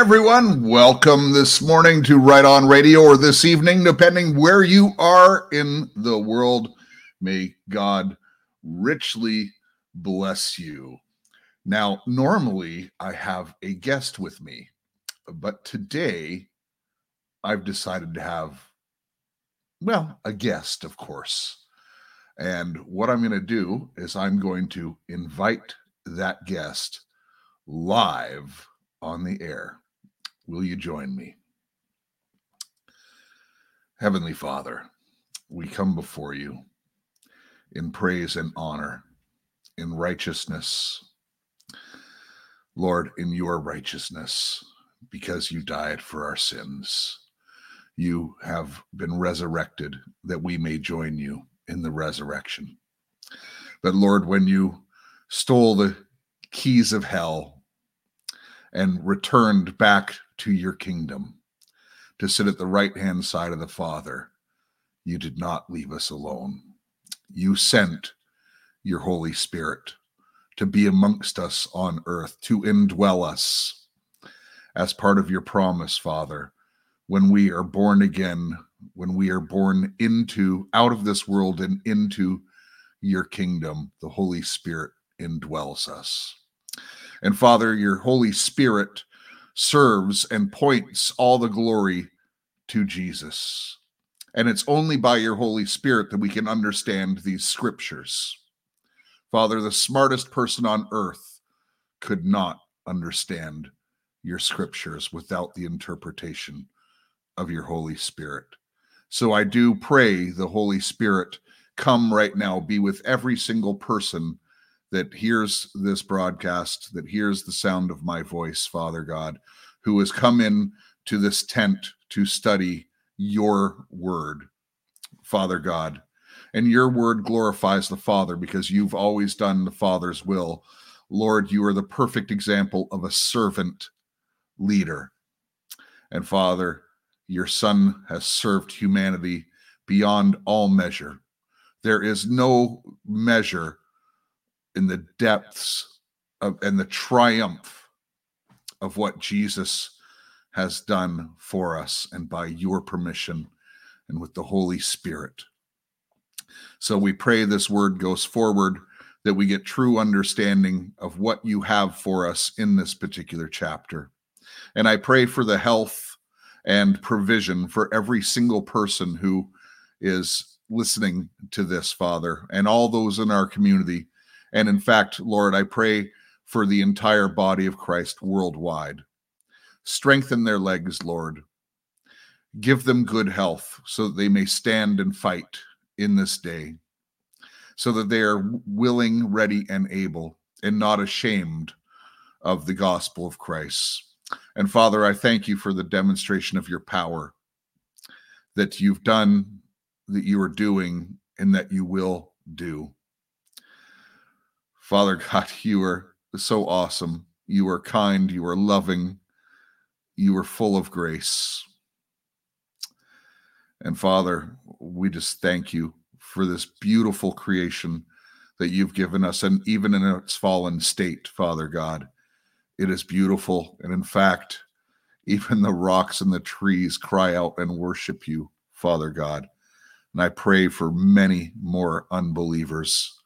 Everyone, welcome this morning to Right On Radio or this evening, depending where you are in the world. May God richly bless you. Now, normally I have a guest with me, but today I've decided to have, well, a guest, of course. And what I'm going to do is I'm going to invite that guest live on the air. Will you join me? Heavenly Father, we come before you in praise and honor, in righteousness. Lord, in your righteousness, because you died for our sins, you have been resurrected that we may join you in the resurrection. But Lord, when you stole the keys of hell and returned back to your kingdom to sit at the right hand side of the Father, you did not leave us alone. You sent your Holy Spirit to be amongst us on earth, to indwell us as part of your promise, Father. When we are born again, when we are born into out of this world and into your kingdom, the Holy Spirit indwells us. And Father, your Holy Spirit serves and points all the glory to Jesus. And it's only by your Holy Spirit that we can understand these scriptures. Father, the smartest person on earth could not understand your scriptures without the interpretation of your Holy Spirit. So I do pray the Holy Spirit come right now, be with every single person that hears this broadcast, that hears the sound of my voice, Father God, who has come in to this tent to study your word, Father God. And your word glorifies the Father because you've always done the Father's will. Lord, you are the perfect example of a servant leader. And Father, your Son has served humanity beyond all measure. There is no measure in the depths of and the triumph of what Jesus has done for us and by your permission and with the Holy Spirit. So we pray this word goes forward that we get true understanding of what you have for us in this particular chapter. And I pray for the health and provision for every single person who is listening to this, Father, and all those in our community. And in fact, Lord, I pray for the entire body of Christ worldwide. Strengthen their legs, Lord. Give them good health so that they may stand and fight in this day, so that they are willing, ready, and able, and not ashamed of the gospel of Christ. And Father, I thank you for the demonstration of your power that you've done, that you are doing, and that you will do. Father God, you are so awesome. You are kind. You are loving. You are full of grace. And Father, we just thank you for this beautiful creation that you've given us. And even in its fallen state, Father God, it is beautiful. And in fact, even the rocks and the trees cry out and worship you, Father God. And I pray for many more unbelievers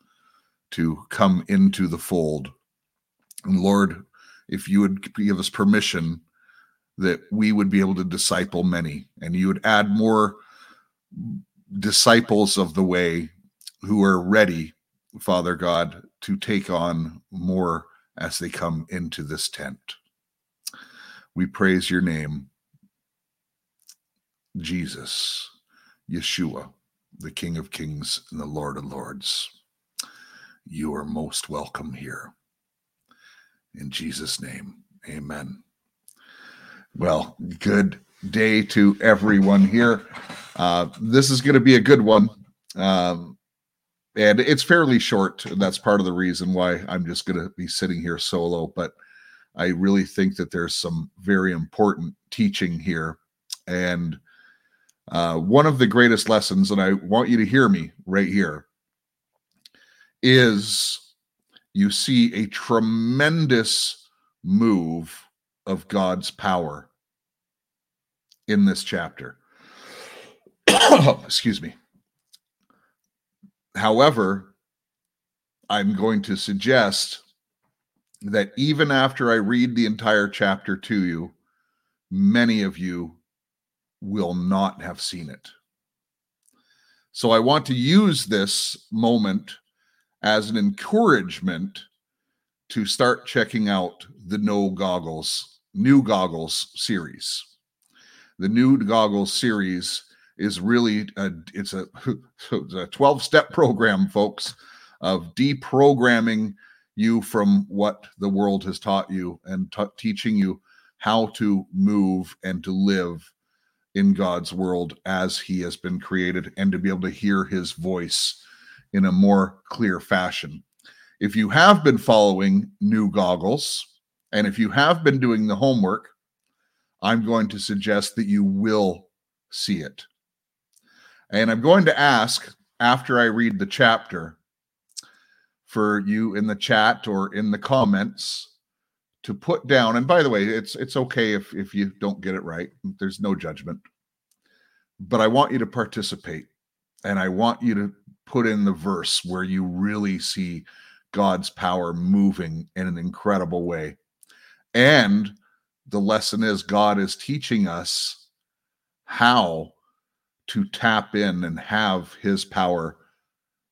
to come into the fold. And Lord, if you would give us permission that we would be able to disciple many and you would add more disciples of the way who are ready, Father God, to take on more as they come into this tent. We praise your name, Jesus, Yeshua, the King of Kings and the Lord of Lords. You are most welcome here. In Jesus' name, amen. Well, good day to everyone here. Uh, this is going to be a good one. Um, and it's fairly short. That's part of the reason why I'm just going to be sitting here solo. But I really think that there's some very important teaching here. And uh, one of the greatest lessons, and I want you to hear me right here, is you see a tremendous move of God's power in this chapter. Excuse me. However, I'm going to suggest that even after I read the entire chapter to you, many of you will not have seen it. So I want to use this moment as an encouragement to start checking out the No Goggles, New Goggles series. The New Goggles series is really a, it's a, it's a 12 step program, folks, of deprogramming you from what the world has taught you and t- teaching you how to move and to live in God's world as He has been created and to be able to hear His voice in a more clear fashion. If you have been following new goggles, and if you have been doing the homework, I'm going to suggest that you will see it. And I'm going to ask after I read the chapter for you in the chat or in the comments to put down and by the way it's it's okay if if you don't get it right there's no judgment but i want you to participate and i want you to put in the verse where you really see god's power moving in an incredible way and the lesson is god is teaching us how to tap in and have his power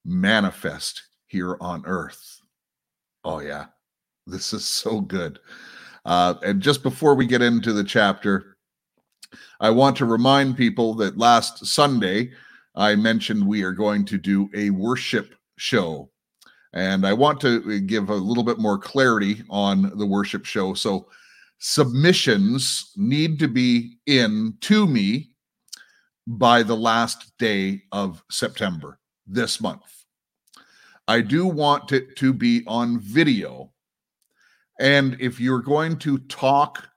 manifest here on earth. Oh, yeah, this is so good. Uh, and just before we get into the chapter, I want to remind people that last Sunday I mentioned we are going to do a worship show. And I want to uh, give a little bit more clarity on the worship show. So, submissions need to be in to me by the last day of September this month. I do want it to be on video. And if you're going to talk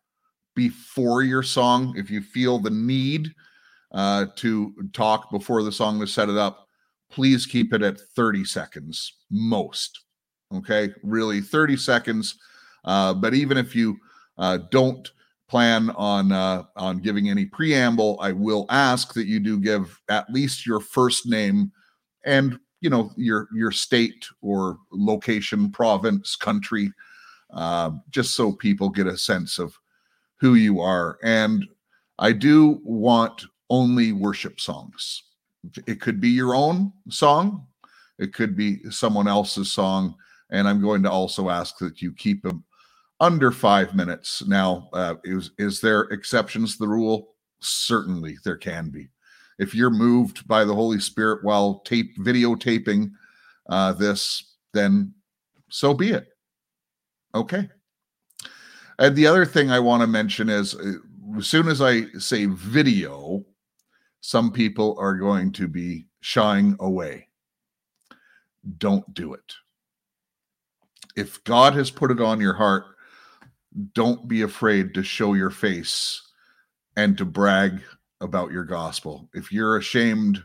before your song, if you feel the need uh, to talk before the song to set it up, please keep it at 30 seconds most. Okay, really 30 seconds. Uh, but even if you uh, don't plan on uh, on giving any preamble, I will ask that you do give at least your first name and you know your your state or location, province, country, uh, just so people get a sense of who you are. And I do want only worship songs. It could be your own song, it could be someone else's song, and I'm going to also ask that you keep them under five minutes. Now, uh, is is there exceptions to the rule? Certainly, there can be if you're moved by the Holy Spirit while tape videotaping uh, this, then so be it. Okay. And the other thing I want to mention is uh, as soon as I say video, some people are going to be shying away. Don't do it. If God has put it on your heart, don't be afraid to show your face and to brag about your gospel. If you're ashamed,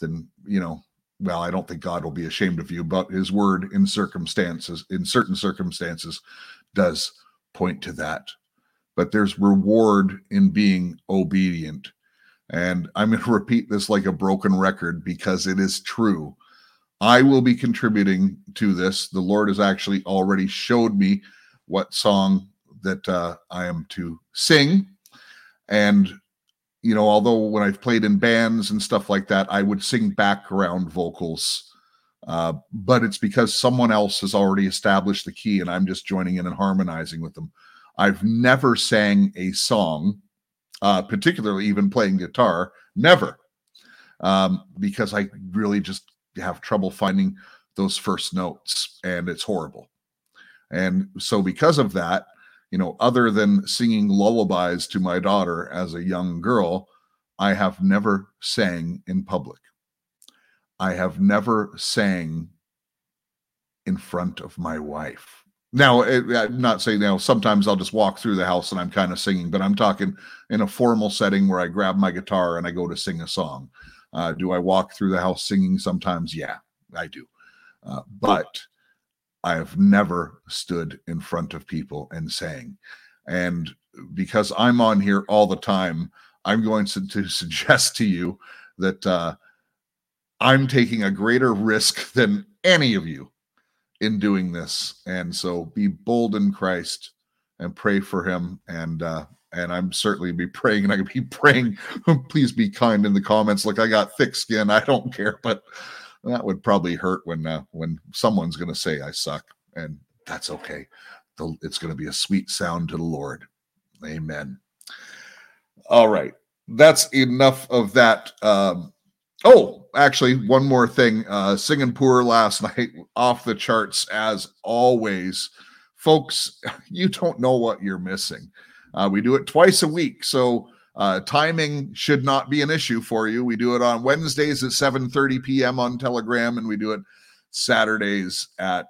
then, you know, well, I don't think God will be ashamed of you, but his word in circumstances, in certain circumstances, does point to that. But there's reward in being obedient. And I'm going to repeat this like a broken record because it is true. I will be contributing to this. The Lord has actually already showed me what song that uh, I am to sing. And you know, although when I've played in bands and stuff like that, I would sing background vocals. Uh, but it's because someone else has already established the key and I'm just joining in and harmonizing with them. I've never sang a song, uh, particularly even playing guitar, never, um, because I really just have trouble finding those first notes and it's horrible. And so, because of that, you know, other than singing lullabies to my daughter as a young girl, I have never sang in public. I have never sang in front of my wife. Now, it, I'm not saying you now, sometimes I'll just walk through the house and I'm kind of singing, but I'm talking in a formal setting where I grab my guitar and I go to sing a song. Uh, do I walk through the house singing sometimes? Yeah, I do. Uh, but I have never stood in front of people and sang. And because I'm on here all the time, I'm going to, to suggest to you that uh, I'm taking a greater risk than any of you in doing this. And so be bold in Christ and pray for him. And uh, and I'm certainly be praying, and I can be praying. please be kind in the comments. Like I got thick skin, I don't care, but that would probably hurt when uh, when someone's going to say I suck, and that's okay. It's going to be a sweet sound to the Lord. Amen. All right, that's enough of that. Um, oh, actually, one more thing. Uh, Singapore last night off the charts as always, folks. You don't know what you're missing. Uh, we do it twice a week, so Uh, timing should not be an issue for you. We do it on Wednesdays at 7:30 p.m. on Telegram, and we do it Saturdays at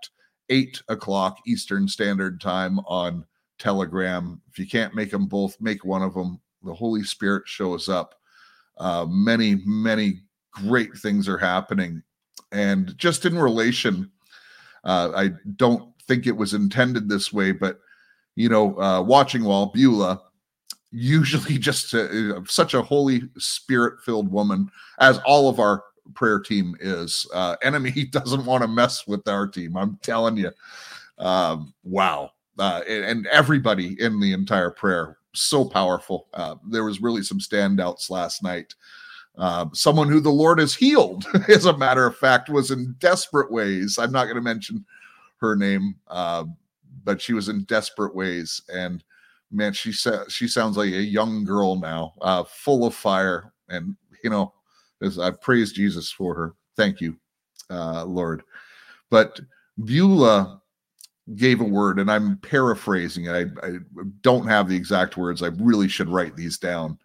8 o'clock Eastern Standard Time on Telegram. If you can't make them both, make one of them. The Holy Spirit shows up. Uh, many, many great things are happening. And just in relation, uh, I don't think it was intended this way, but you know, uh, watching while Beulah, usually just a, such a Holy Spirit filled woman, as all of our prayer team is. Uh, enemy doesn't want to mess with our team. I'm telling you. Um, wow. Uh, and, and everybody in the entire prayer so powerful. Uh, there was really some standouts last night. Uh, someone who the Lord has healed, as a matter of fact, was in desperate ways. I'm not going to mention her name, uh, but she was in desperate ways. And man, she sa- she sounds like a young girl now, uh, full of fire. And you know, as I praise Jesus for her. Thank you, uh, Lord. But Beulah gave a word, and I'm paraphrasing it. I, I don't have the exact words. I really should write these down.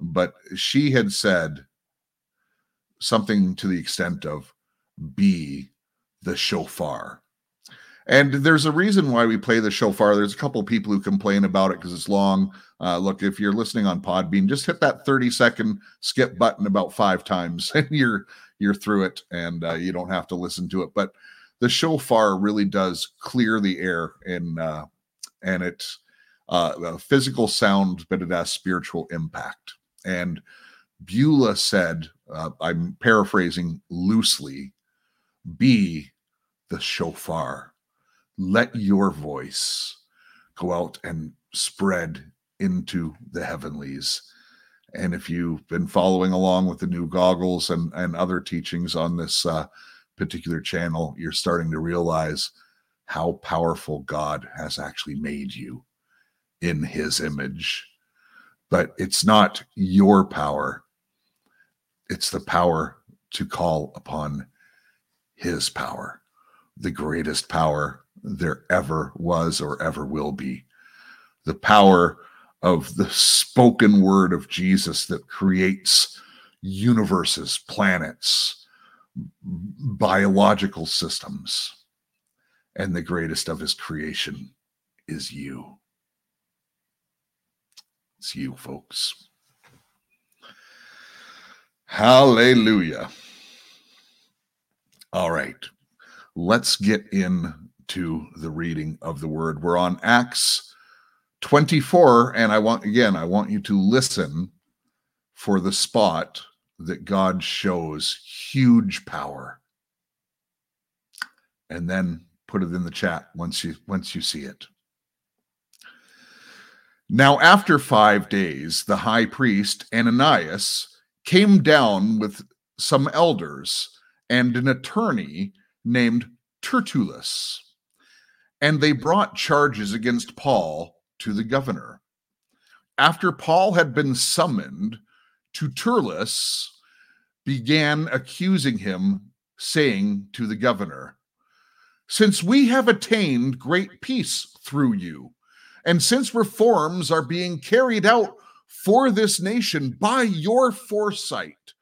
But she had said something to the extent of, be the shofar. And there's a reason why we play the shofar. There's a couple people who complain about it because it's long. Uh, look, if you're listening on Podbean, just hit that 30 second skip button about five times, and you're you're through it, and uh, you don't have to listen to it. But the shofar really does clear the air, and uh, and it's uh, a physical sound, but it has spiritual impact. And Beulah said, uh, I'm paraphrasing loosely, "Be the shofar." let your voice go out and spread into the heavenlies. And if you've been following along with the new goggles and, and other teachings on this uh, particular channel, you're starting to realize how powerful God has actually made you in his image. But it's not your power, it's the power to call upon his power, the greatest power there ever was or ever will be. The power of the spoken word of Jesus that creates universes, planets, biological systems. And the greatest of his creation is you. It's you, folks. Hallelujah. All right. Let's get in to the reading of the word. We're on Acts 24, and I want, again, I want you to listen for the spot that God shows huge power. And then put it in the chat once you once you see it. Now after 5 days the high priest Ananias came down with some elders and an attorney named Tertullus and they brought charges against Paul to the governor. After Paul had been summoned, Tertullus began accusing him, saying to the governor, Since we have attained great peace through you, and since reforms are being carried out for this nation by your foresight,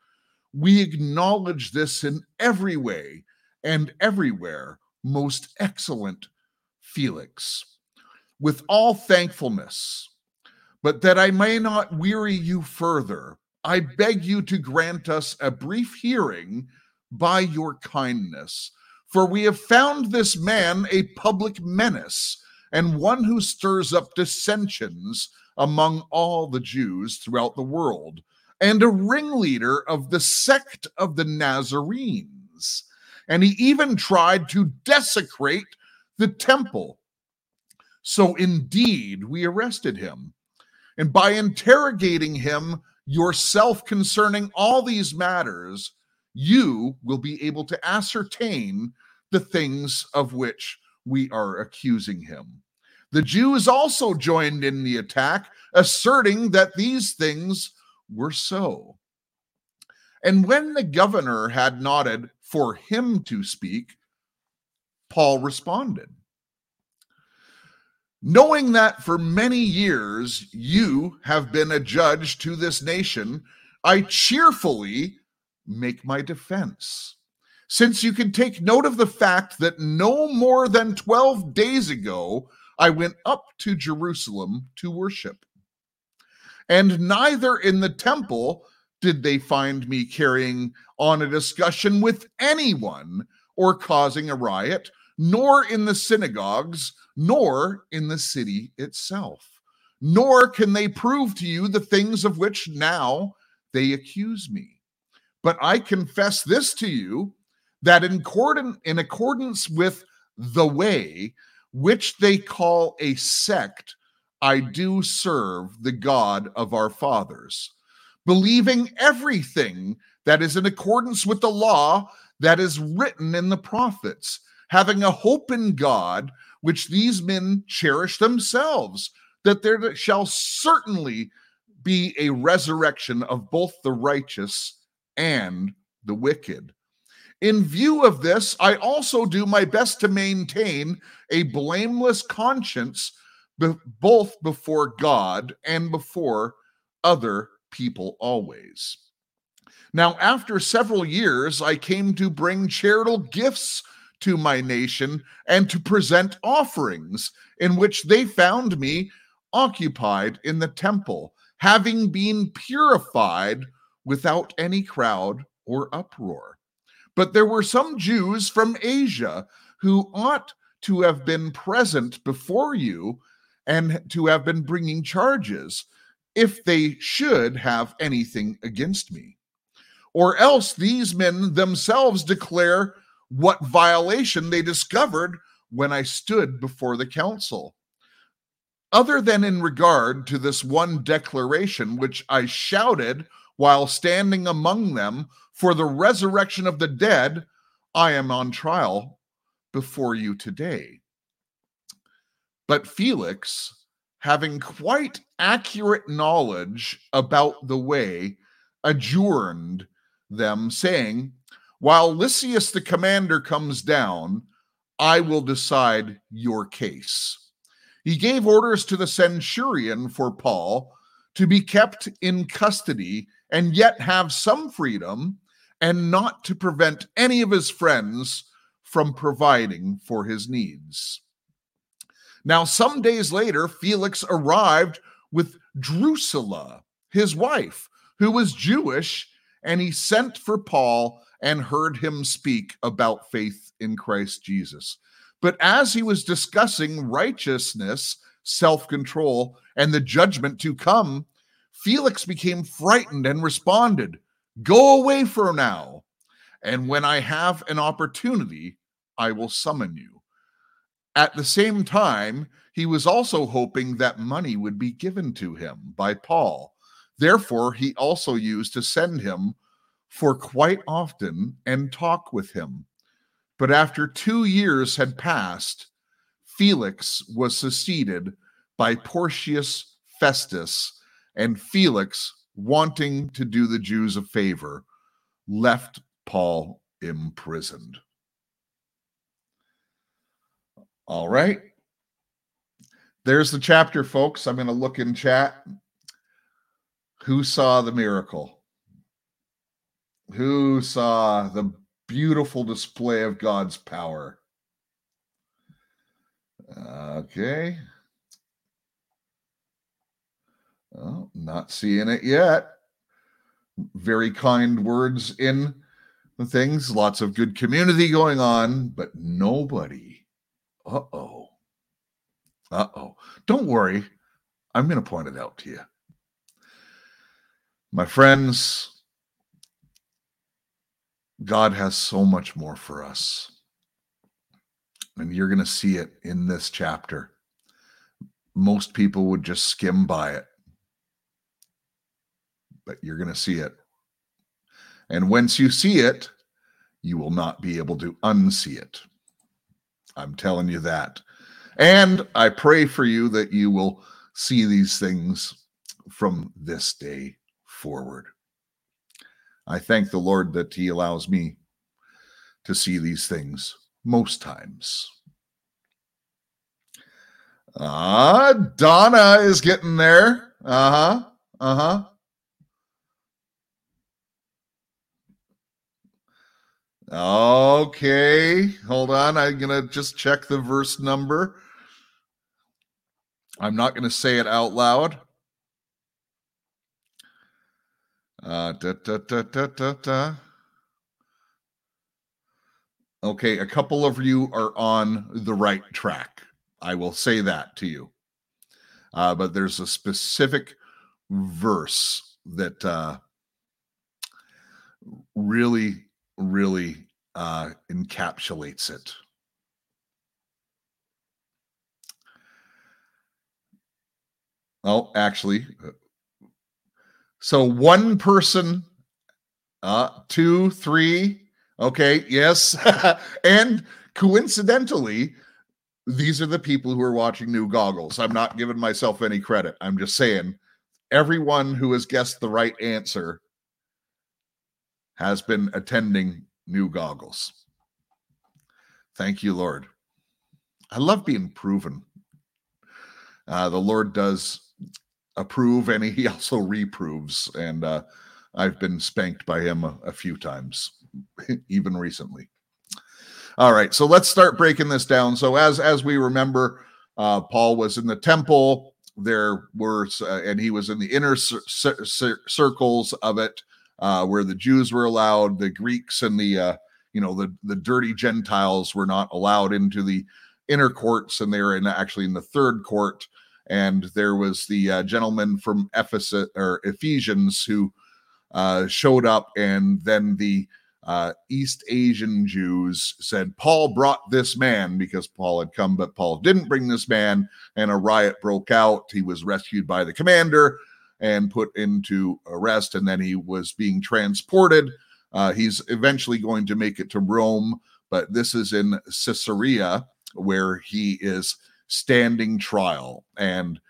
we acknowledge this in every way and everywhere, most excellent Felix, with all thankfulness. But that I may not weary you further, I beg you to grant us a brief hearing by your kindness. For we have found this man a public menace and one who stirs up dissensions among all the Jews throughout the world, and a ringleader of the sect of the Nazarenes. And he even tried to desecrate the temple. So indeed, we arrested him. And by interrogating him yourself concerning all these matters, you will be able to ascertain the things of which we are accusing him. The Jews also joined in the attack, asserting that these things were so. And when the governor had nodded for him to speak, Paul responded knowing that for many years you have been a judge to this nation, I cheerfully make my defense. Since you can take note of the fact that no more than 12 days ago, I went up to Jerusalem to worship. And neither in the temple did they find me carrying on a discussion with anyone or causing a riot, nor in the synagogues, nor in the city itself. Nor can they prove to you the things of which now they accuse me. But I confess this to you that in, accordance, in accordance with the way which they call a sect, I do serve the God of our fathers, believing everything that is in accordance with the law that is written in the prophets, having a hope in God, which these men cherish themselves, that there shall certainly be a resurrection of both the righteous and the wicked. In view of this, I also do my best to maintain a blameless conscience be- both before God and before other people always. Now, after several years, I came to bring charitable gifts to my nation and to present offerings, in which they found me occupied in the temple, having been purified without any crowd or uproar. But there were some Jews from Asia who ought to have mm-hmm. been present before you and to have been bringing charges if they should have anything against me. Or else these men themselves declare what violation they discovered when I stood before the council. Other than in regard to this one declaration, which I shouted while standing among them for the resurrection of the dead, I am on trial before you today. But Felix, having quite accurate knowledge about the way, adjourned them, saying, While Lysias the commander comes down, I will decide your case. He gave orders to the centurion for Paul to be kept in custody and yet have some freedom and not to prevent any of his friends from providing for his needs. Now, some days later, Felix arrived with Drusilla, his wife, who was Jewish, and he sent for Paul and heard him speak about faith in Christ Jesus. But as he was discussing righteousness, self control, and the judgment to come, Felix became frightened and responded, Go away for now. And when I have an opportunity, I will summon you. At the same time, he was also hoping that money would be given to him by Paul. Therefore, he also used to send him for quite often and talk with him. But after two years had passed, Felix was succeeded by Porcius Festus, and Felix, wanting to do the Jews a favor, left Paul imprisoned. All right. There's the chapter, folks. I'm going to look in chat. Who saw the miracle? Who saw the beautiful display of God's power? Okay. Oh, not seeing it yet. Very kind words in the things, lots of good community going on, but nobody uh oh. Uh oh. Don't worry. I'm going to point it out to you. My friends, God has so much more for us. And you're going to see it in this chapter. Most people would just skim by it, but you're going to see it. And once you see it, you will not be able to unsee it. I'm telling you that. And I pray for you that you will see these things from this day forward. I thank the Lord that He allows me to see these things most times. Ah, Donna is getting there. Uh huh. Uh huh. Okay, hold on. I'm going to just check the verse number. I'm not going to say it out loud. Uh, da, da, da, da, da, da. Okay, a couple of you are on the right track. I will say that to you. Uh, but there's a specific verse that uh, really, really uh, encapsulates it. Oh, actually, uh, so one person, uh, two, three. Okay, yes, and coincidentally, these are the people who are watching New Goggles. I'm not giving myself any credit. I'm just saying everyone who has guessed the right answer has been attending New Goggles. Thank you, Lord. I love being proven. Uh, the Lord does approve and he also reproves. And uh, I've been spanked by him a, a few times, even recently. All right, so let's start breaking this down. So as as we remember, uh, Paul was in the temple. There were, uh, and he was in the inner cir- cir- circles of it, uh, where the Jews were allowed. The Greeks and the, uh, you know, the the dirty Gentiles were not allowed into the inner courts, and they were in actually in the third court. And there was the uh, gentleman from Ephesus or Ephesians who uh, showed up, and then the uh, East Asian Jews said, Paul brought this man because Paul had come, but Paul didn't bring this man, and a riot broke out. He was rescued by the commander and put into arrest, and then he was being transported. Uh, he's eventually going to make it to Rome, but this is in Caesarea where he is standing trial. And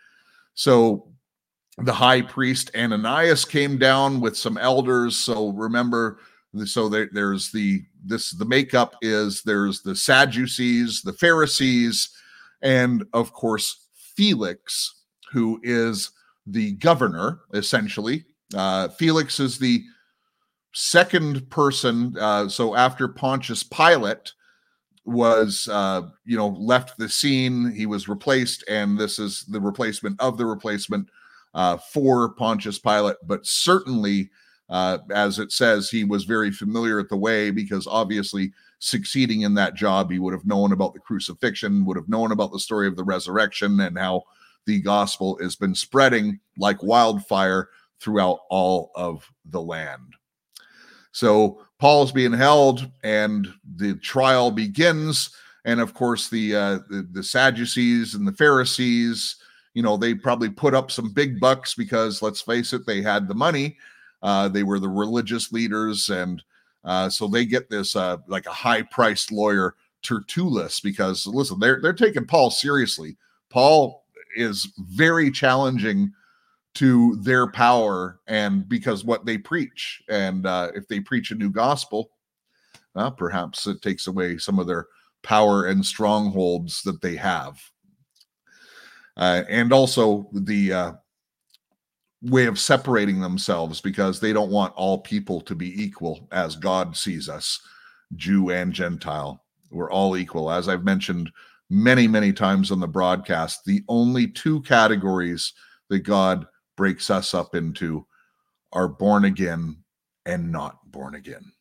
so the high priest Ananias came down with some elders. So remember, so there, there's the this the makeup is there's the Sadducees, the Pharisees, and of course Felix, who is the governor essentially. Uh, Felix is the second person. Uh, so after Pontius Pilate was uh, you know left the scene, he was replaced, and this is the replacement of the replacement uh, for Pontius Pilate, but certainly uh, as it says, he was very familiar at the way because obviously succeeding in that job, he would have known about the crucifixion, would have known about the story of the resurrection and how the gospel has been spreading like wildfire throughout all of the land. So Paul's being held, and the trial begins. And of course, the, uh, the the Sadducees and the Pharisees, you know, they probably put up some big bucks because let's face it, they had the money uh, they were the religious leaders, and uh, so they get this uh, like a high-priced lawyer, Tertullus, because listen, they're they're taking Paul seriously. Paul is very challenging to their power and because what they preach, and uh, if they preach a new gospel, well, perhaps it takes away some of their power and strongholds that they have. Uh, and also the uh, way of separating themselves because they don't want all people to be equal as God sees us, Jew and Gentile. We're all equal. As I've mentioned many, many times on the broadcast, the only two categories that God breaks us up into are born again and not born again.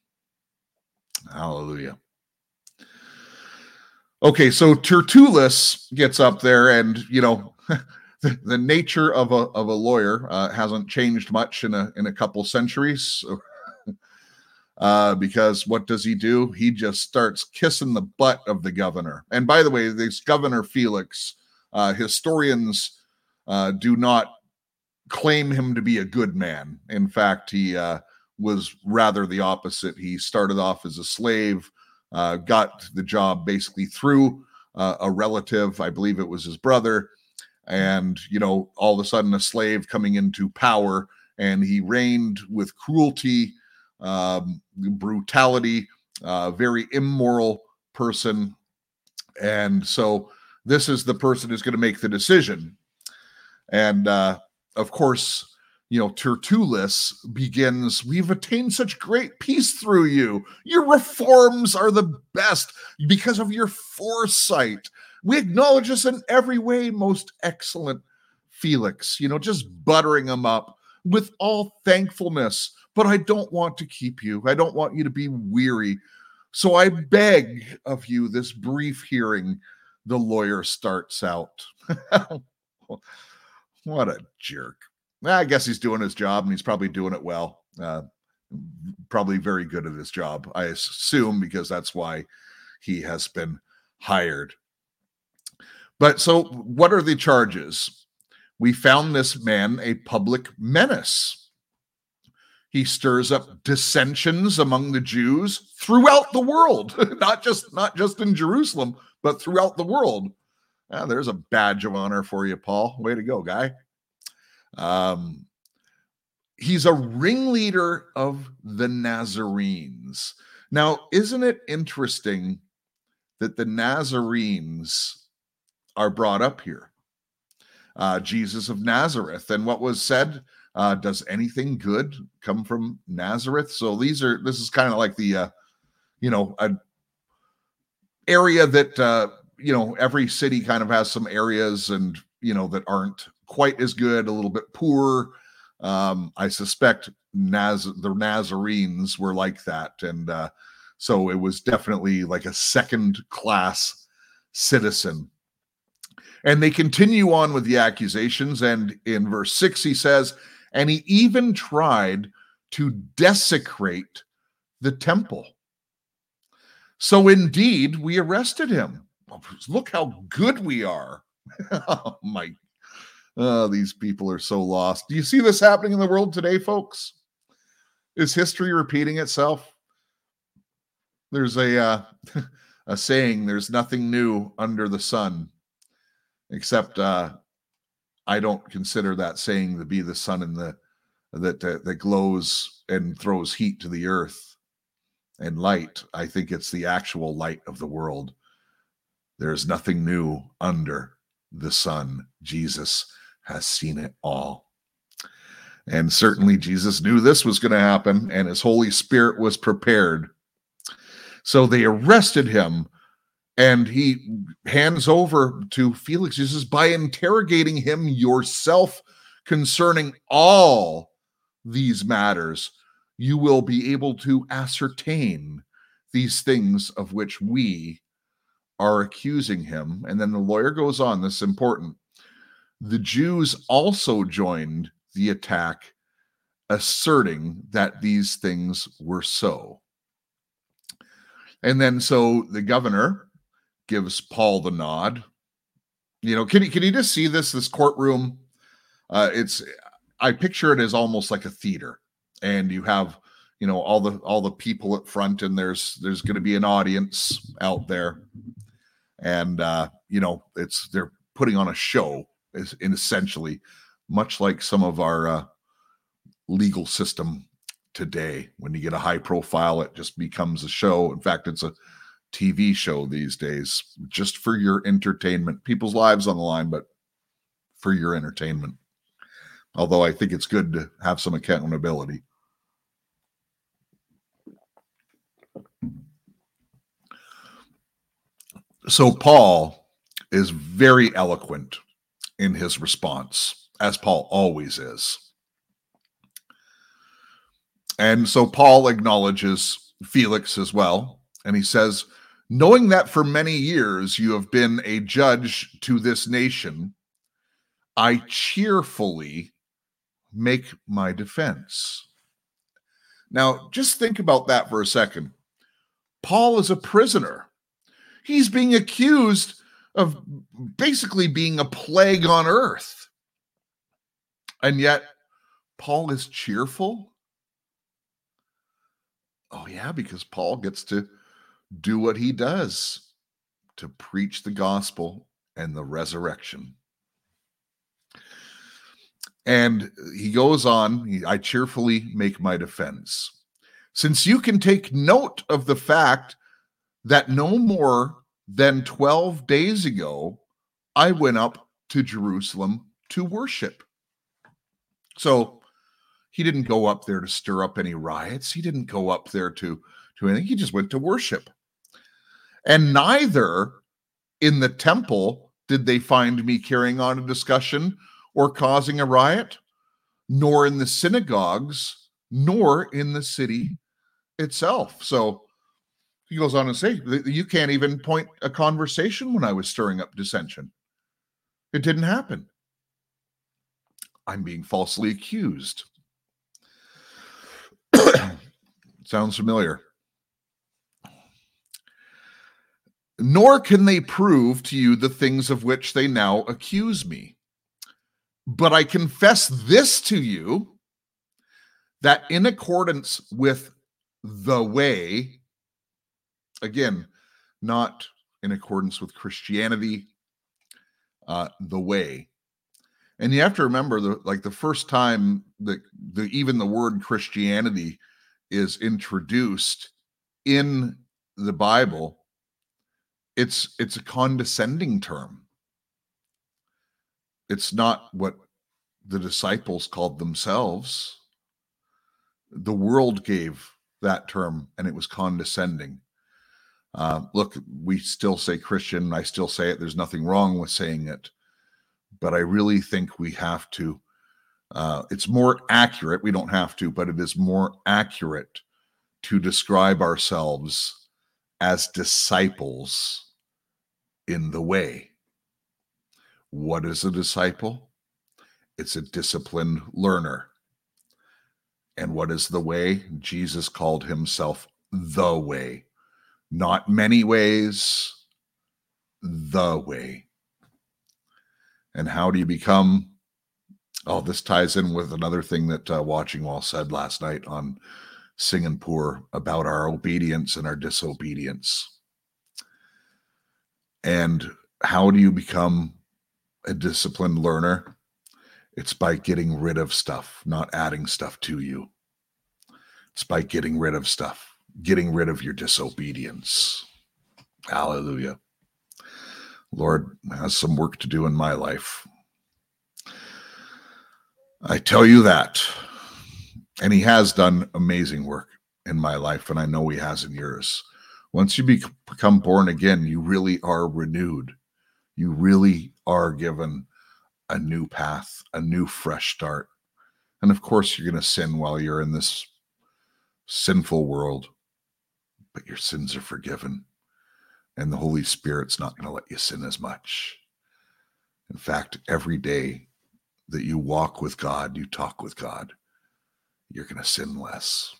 Hallelujah. Okay, so Tertullus gets up there and, you know, the, nature of a of a lawyer uh, hasn't changed much in a in a couple centuries. Uh, because what does he do? He just starts kissing the butt of the governor. And by the way, this governor Felix, uh, historians uh, do not claim him to be a good man. In fact, he uh, was rather the opposite. He started off as a slave, uh, got the job basically through uh, a relative, I believe it was his brother, and you know all of a sudden a slave coming into power and he reigned with cruelty um, brutality uh, very immoral person and so this is the person who's going to make the decision. And uh, of course, you know, Tertullus begins, We've attained such great peace through you. Your reforms are the best because of your foresight. We acknowledge this in every way, most excellent Felix, you know, just buttering him up with all thankfulness. But I don't want to keep you, I don't want you to be weary. So I beg of you this brief hearing. The lawyer starts out. what a jerk. I guess he's doing his job and he's probably doing it well. Uh, probably very good at his job, I assume, because that's why he has been hired. But so, what are the charges? We found this man a public menace. He stirs up dissensions among the Jews throughout the world, not just not just in Jerusalem, but throughout the world. Ah, there's a badge of honor for you, Paul. Way to go, guy. Um, he's a ringleader of the Nazarenes. Now, isn't it interesting that the Nazarenes are brought up here? Uh, Jesus of Nazareth. And what was said, uh, does anything good come from Nazareth? So these are, this is kind of like the, uh, you know, a area that, uh, you know, every city kind of has some areas and, you know, that aren't quite as good, a little bit poor. Um, I suspect Naz the Nazarenes were like that, and uh, so it was definitely like a second class citizen. And they continue on with the accusations, and in verse six he says, and he even tried to desecrate the temple. So indeed, we arrested him. Look how good we are. oh my Oh, these people are so lost. Do you see this happening in the world today, folks? Is history repeating itself? There's a uh, a saying: "There's nothing new under the sun," except uh, I don't consider that saying to be the sun in the that uh, that glows and throws heat to the earth and light. I think it's the actual light of the world. There's nothing new under the sun. Jesus has seen it all. And certainly Jesus knew this was going to happen, and his Holy Spirit was prepared. So they arrested him, and he hands over to Felix. He says, By interrogating him yourself concerning all these matters, you will be able to ascertain these things of which we are accusing him. And then the lawyer goes on, this is important the Jews also joined the attack, asserting that these things were so. And then so the governor gives Paul the nod. You know, can you can you just see this this courtroom? Uh, it's I picture it as almost like a theater, and you have you know all the all the people at front, and there's there's going to be an audience out there, and uh, you know it's they're putting on a show is in essentially much like some of our uh, legal system today. When you get a high profile, it just becomes a show. In fact, it's a TV show these days just for your entertainment. People's lives on the line, but for your entertainment. Although I think it's good to have some accountability. So Paul is very eloquent in his response, as Paul always is. And so Paul acknowledges Felix as well. And he says, Knowing that for many years you have been a judge to this nation, I cheerfully make my defense. Now, just think about that for a second. Paul is a prisoner. He's being accused of basically being a plague on earth. And yet, Paul is cheerful. Oh, yeah, because Paul gets to do what he does to preach the gospel and the resurrection. And he goes on, I cheerfully make my defense. Since you can take note of the fact that no more than 12 days ago, I went up to Jerusalem to worship. So he didn't go up there to stir up any riots. He didn't go up there to, to anything. He just went to worship. And neither in the temple did they find me carrying on a discussion or causing a riot, nor in the synagogues, nor in the city itself. So he goes on to say, You can't even point a conversation when I was stirring up dissension. It didn't happen. I'm being falsely accused. Sounds familiar. Nor can they prove to you the things of which they now accuse me. But I confess this to you that in accordance with the way, again, not in accordance with Christianity, uh, the way. And you have to remember the like the first time that the even the word Christianity is introduced in the Bible, it's it's a condescending term. It's not what the disciples called themselves. The world gave that term and it was condescending. Uh, look, we still say Christian. I still say it. There's nothing wrong with saying it. But I really think we have to, uh, it's more accurate. We don't have to, but it is more accurate to describe ourselves as disciples in the way. What is a disciple? It's a disciplined learner. And what is the way? Jesus called himself the way not many ways, the way. And how do you become? Oh, this ties in with another thing that uh, Watching Wall said last night on Singapore about our obedience and our disobedience. And how do you become a disciplined learner? It's by getting rid of stuff, not adding stuff to you. It's by getting rid of stuff getting rid of your disobedience. Hallelujah. Lord has some work to do in my life. I tell you that. And he has done amazing work in my life, and I know he has in yours. Once you become born again, you really are renewed. You really are given a new path, a new fresh start. And of course, you're going to sin while you're in this sinful world but your sins are forgiven. And the Holy Spirit's not going to let you sin as much. In fact, every day that you walk with God, you talk with God, you're going to sin less.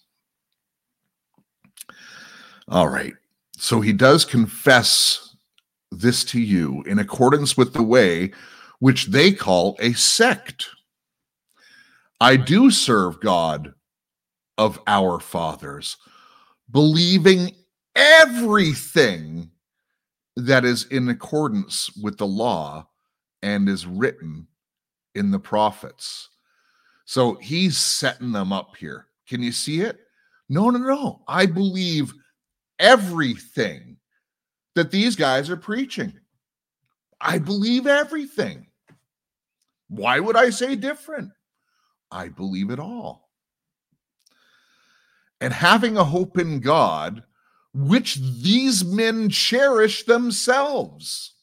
All right. So he does confess this to you in accordance with the way which they call a sect. I do serve God of our fathers believing everything that is in accordance with the law and is written in the prophets. So he's setting them up here. Can you see it? No, no, no. I believe everything that these guys are preaching. I believe everything. Why would I say different? I believe it all and having a hope in God, which these men cherish themselves,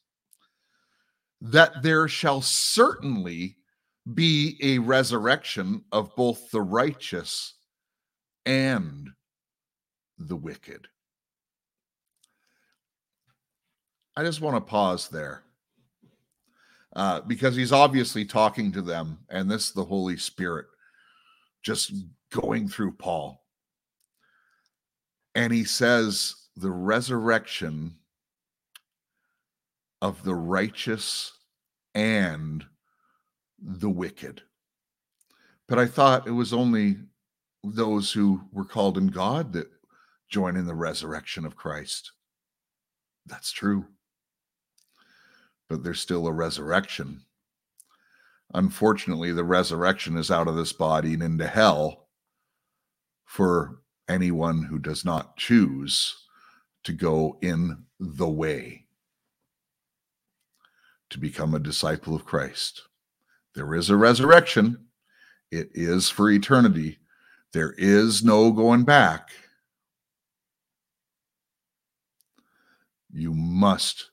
that there shall certainly be a resurrection of both the righteous and the wicked. I just want to pause there uh, because he's obviously talking to them, and this the Holy Spirit just going through Paul and he says the resurrection of the righteous and the wicked. But I thought it was only those who were called in God that join in the resurrection of Christ. That's true. But there's still a resurrection. Unfortunately, the resurrection is out of this body and into hell for anyone who does not choose to go in the way. to become a disciple of Christ. There is a resurrection, it is for eternity. There is no going back. You must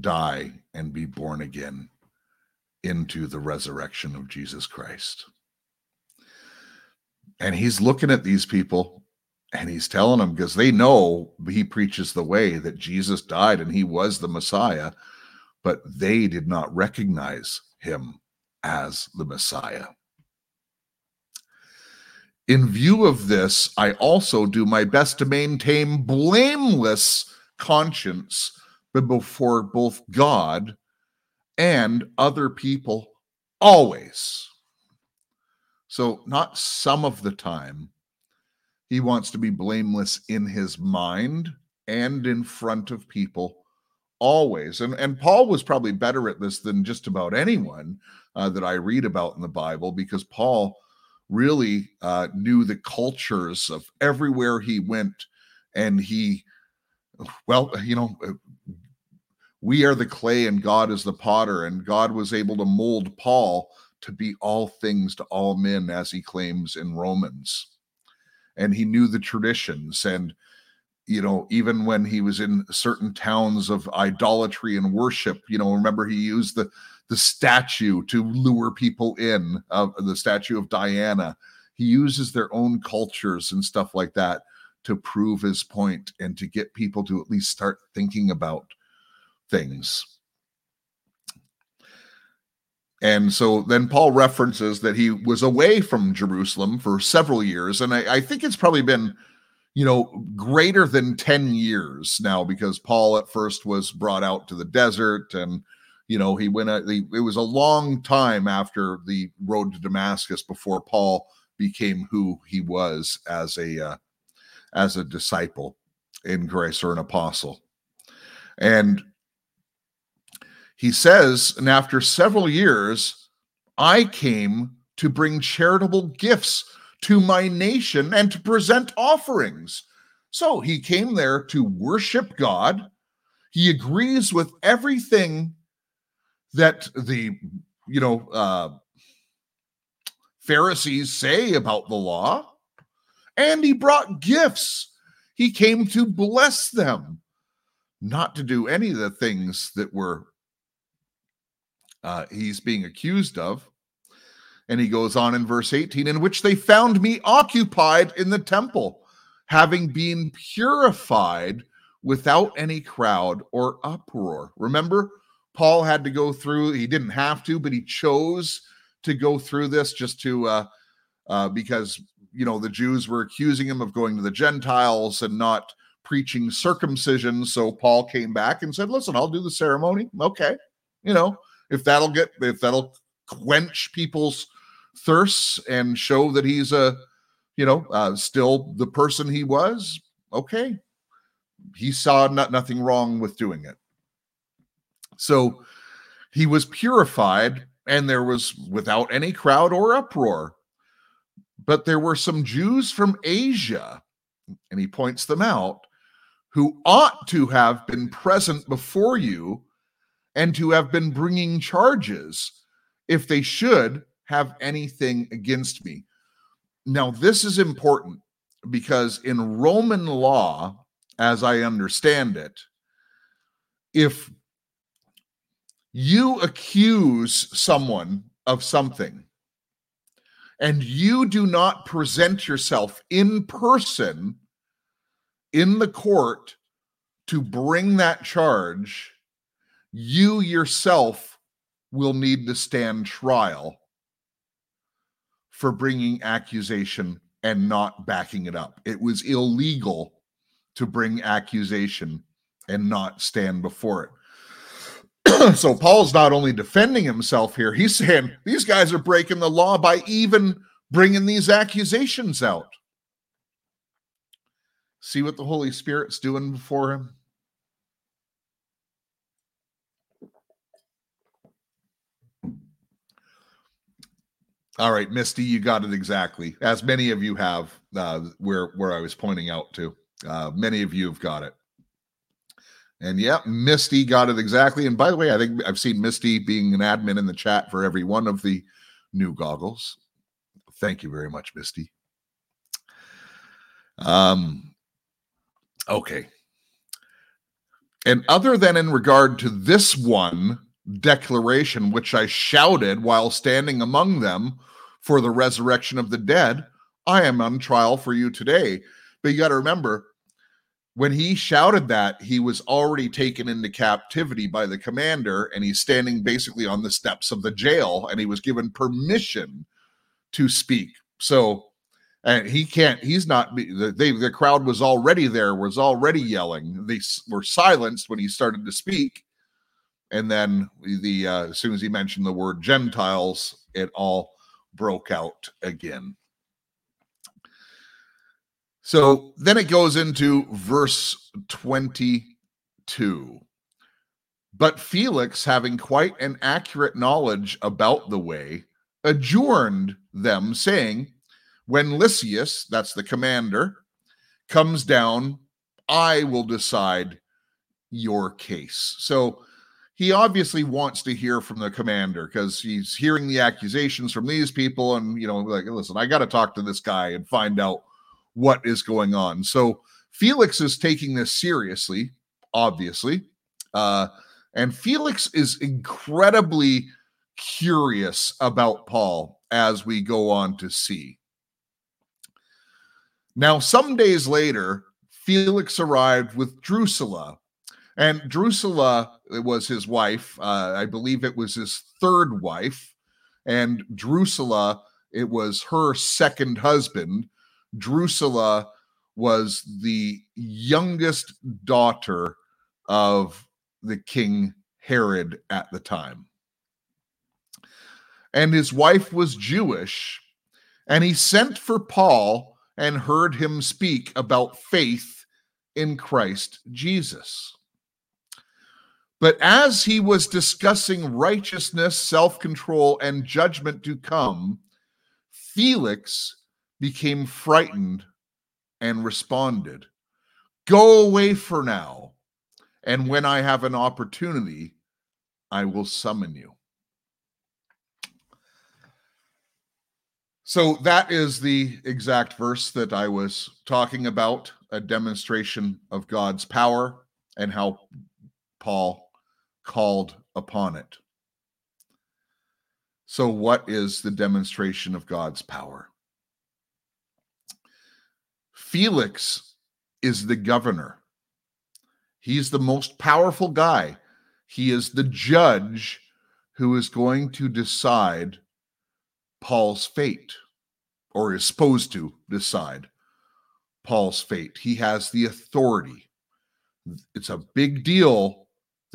die and be born again into the resurrection of Jesus Christ. And he's looking at these people and he's telling them because they know he preaches the way that Jesus died and he was the Messiah, but they did not recognize him as the Messiah. In view of this, I also do my best to maintain blameless conscience before both God and other people always. So, not some of the time. He wants to be blameless in his mind and in front of people always. And, and Paul was probably better at this than just about anyone uh, that I read about in the Bible because Paul really uh, knew the cultures of everywhere he went. And he, well, you know, uh, we are the clay and God is the potter. And God was able to mold Paul to be all things to all men, as he claims in Romans. And he knew the traditions. And, you know, even when he was in certain towns of idolatry and worship, you know, remember he used the the statue to lure people in, uh, the statue of Diana. He uses their own cultures and stuff like that to prove his point and to get people to at least start thinking about things. And so then Paul references that he was away from Jerusalem for several years. And I, I, think it's probably been, you know, greater than 10 years now because Paul at first was brought out to the desert and, you know, he went, it was a long time after the road to Damascus before Paul became who he was as a, uh, as a disciple in grace or an apostle. And he says, and after several years, I came to bring charitable gifts to my nation and to present offerings. So he came there to worship God. He agrees with everything that the, you know, uh, Pharisees say about the law. And he brought gifts. He came to bless them, not to do any of the things that were uh, he's being accused of. And he goes on in verse 18, in which they found me occupied in the temple, having been purified without any crowd or uproar. Remember, Paul had to go through, he didn't have to, but he chose to go through this just to, uh, uh, because, you know, the Jews were accusing him of going to the Gentiles and not preaching circumcision. So Paul came back and said, listen, I'll do the ceremony. Okay. You know, if that'll get if that'll quench people's thirsts and show that he's a you know uh, still the person he was okay. He saw not, nothing wrong with doing it. So he was purified and there was without any crowd or uproar. But there were some jews from asia and he points them out who ought to have been present before you and to have been bringing charges if they should have anything against me. Now, this is important because in Roman law, as I understand it, if you accuse someone of something and you do not present yourself in person in the court to bring that charge, you yourself will need to stand trial for bringing accusation and not backing it up. It was illegal to bring accusation and not stand before it. so Paul's not only defending himself here, he's saying these guys are breaking the law by even bringing these accusations out. See what the Holy Spirit's doing before him? All right, Misty, you got it exactly. As many of you have, uh, where where I was pointing out to. Uh, many of you have got it. And yeah, Misty got it exactly. And by the way, I think I've seen Misty being an admin in the chat for every one of the new goggles. Thank you very much, Misty. Um, okay. And other than in regard to this one declaration, which I shouted while standing among them for the resurrection of the dead, I am on trial for you today. But you got to remember, when he shouted that, he was already taken into captivity by the commander, and he's standing basically on the steps of the jail, and he was given permission to speak. So, and he can't, he's not, the, they, the crowd was already there, was already yelling. They were silenced when he started to speak. And then the, uh, as soon as he mentioned the word Gentiles, it all broke out again. So then it goes into verse 22. But Felix, having quite an accurate knowledge about the way, adjourned them, saying, When Lysias, that's the commander, comes down, I will decide your case. So he obviously wants to hear from the commander because he's hearing the accusations from these people. And, you know, like, listen, I got to talk to this guy and find out what is going on. So Felix is taking this seriously, obviously. Uh, and Felix is incredibly curious about Paul as we go on to see. Now, some days later, Felix arrived with Drusilla. And Drusilla was his wife. Uh, I believe it was his third wife. And Drusilla, it was her second husband. Drusilla was the youngest daughter of the king Herod at the time. And his wife was Jewish, and he sent for Paul and heard him speak about faith in Christ Jesus. But as he was discussing righteousness, self control, and judgment to come, Felix became frightened and responded, Go away for now, and when I have an opportunity, I will summon you. So that is the exact verse that I was talking about a demonstration of God's power and how Paul called upon it. So, what is the demonstration of God's power? Felix is the governor. He's the most powerful guy. He is the judge who is going to decide Paul's fate, or is supposed to decide Paul's fate. He has the authority. It's a big deal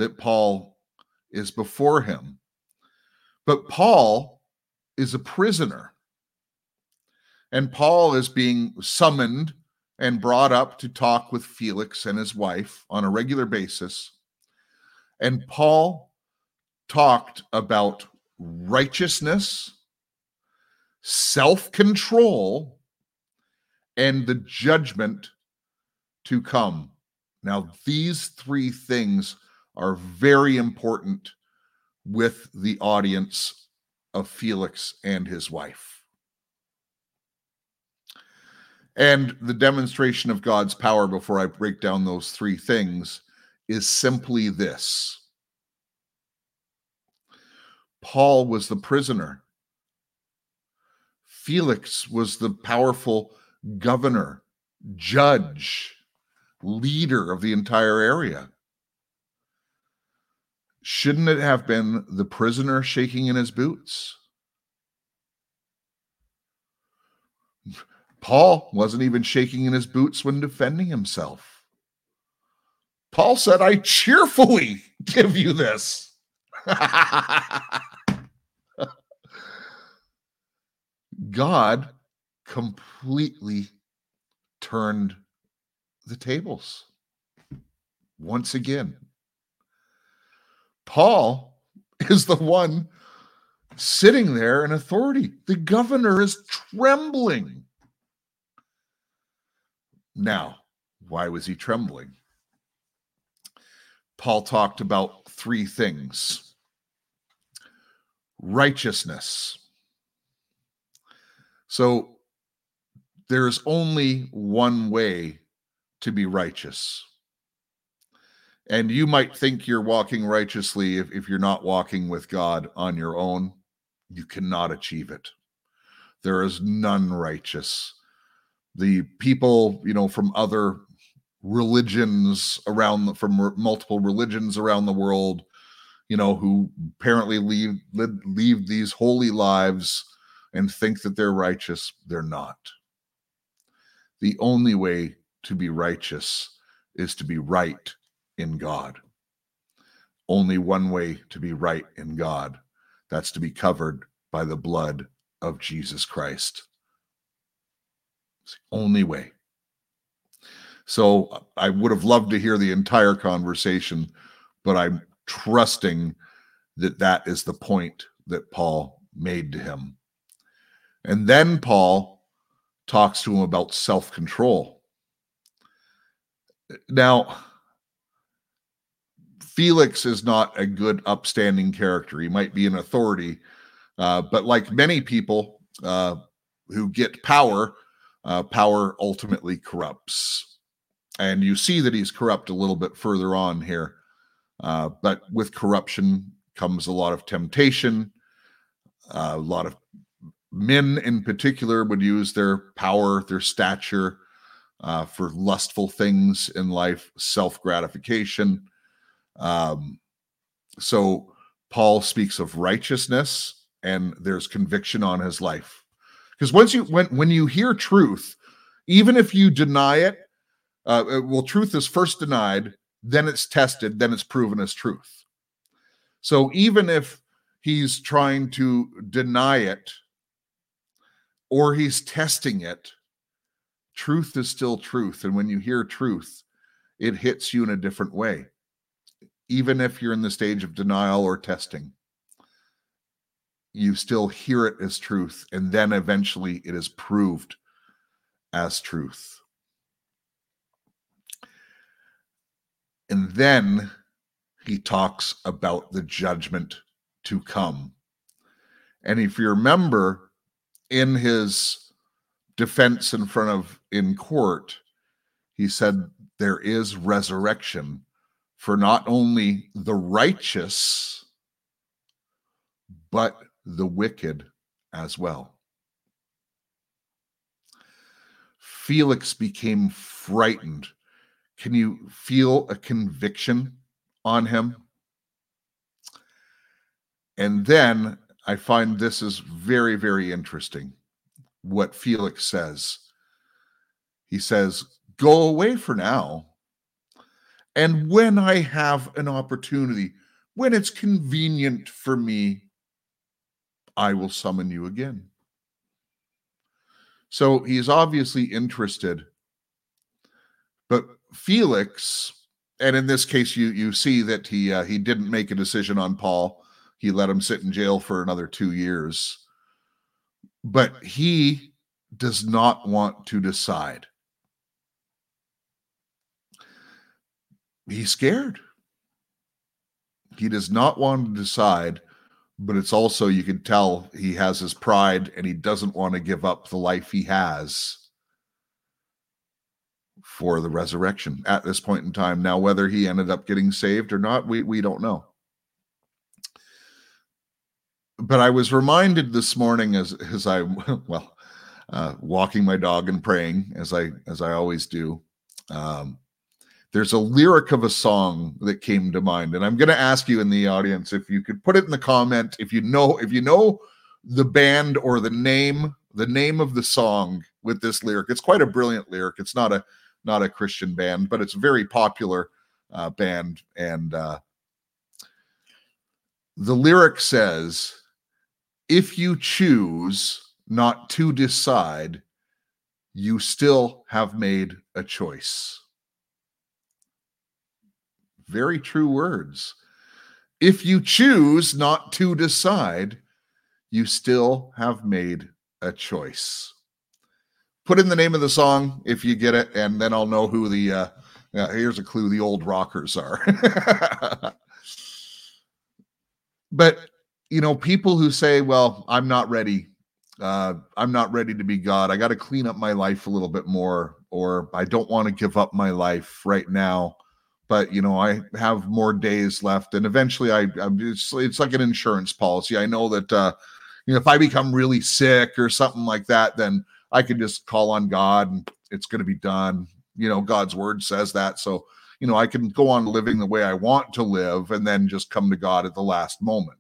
that Paul is before him. But Paul is a prisoner. And Paul is being summoned and brought up to talk with Felix and his wife on a regular basis. And Paul talked about righteousness, self control, and the judgment to come. Now, these three things are very important with the audience of Felix and his wife. And the demonstration of God's power before I break down those three things is simply this Paul was the prisoner, Felix was the powerful governor, judge, leader of the entire area. Shouldn't it have been the prisoner shaking in his boots? Paul wasn't even shaking in his boots when defending himself. Paul said, I cheerfully give you this. God completely turned the tables once again. Paul is the one sitting there in authority. The governor is trembling. Now, why was he trembling? Paul talked about three things righteousness. So there's only one way to be righteous. And you might think you're walking righteously if, if you're not walking with God on your own. You cannot achieve it. There is none righteous. The people, you know, from other religions around the, from multiple religions around the world, you know, who apparently leave leave these holy lives and think that they're righteous, they're not. The only way to be righteous is to be right in God. Only one way to be right in God. That's to be covered by the blood of Jesus Christ. It's the only way. So I would have loved to hear the entire conversation, but I'm trusting that that is the point that Paul made to him. And then Paul talks to him about self control. Now, Felix is not a good, upstanding character. He might be an authority, uh, but like many people uh, who get power, uh, power ultimately corrupts. And you see that he's corrupt a little bit further on here. Uh, but with corruption comes a lot of temptation. A lot of men, in particular, would use their power, their stature, uh, for lustful things in life, self gratification. Um, so Paul speaks of righteousness, and there's conviction on his life. Because once you when when you hear truth, even if you deny it, uh, uh, well, truth is first denied, then it's tested, then it's proven as truth. So even if he's trying to deny it or he's testing it, truth is still truth. And when you hear truth, it hits you in a different way, even if you're in the stage of denial or testing. You still hear it as truth, and then eventually it is proved as truth. And then he talks about the judgment to come. And if you remember in his defense in front of in court, he said there is resurrection for not only the righteous, but the wicked as well. Felix became frightened can you feel a conviction on him? And then I find this is very, very interesting what Felix says. He says, Go away for now. And when I have an opportunity, when it's convenient for me, I will summon you again. So he's obviously interested. But Felix, and in this case, you you see that he uh, he didn't make a decision on Paul. He let him sit in jail for another two years, but he does not want to decide. He's scared. He does not want to decide, but it's also you can tell he has his pride and he doesn't want to give up the life he has for the resurrection at this point in time. Now, whether he ended up getting saved or not, we, we don't know. But I was reminded this morning as as I well uh, walking my dog and praying as I as I always do. Um, there's a lyric of a song that came to mind, and I'm going to ask you in the audience if you could put it in the comment if you know if you know the band or the name the name of the song with this lyric. It's quite a brilliant lyric. It's not a not a Christian band, but it's a very popular uh, band. And uh, the lyric says, if you choose not to decide, you still have made a choice. Very true words. If you choose not to decide, you still have made a choice put in the name of the song if you get it, and then I'll know who the uh, Yeah, here's a clue the old rockers are. but you know, people who say, "Well, I'm not ready. Uh, I'm not ready to be God. I got to clean up my life a little bit more, or I don't want to give up my life right now." But you know, I have more days left, and eventually, I I'm just, it's like an insurance policy. I know that uh, you know if I become really sick or something like that, then I can just call on God, and it's going to be done. You know, God's word says that, so you know, I can go on living the way I want to live, and then just come to God at the last moment.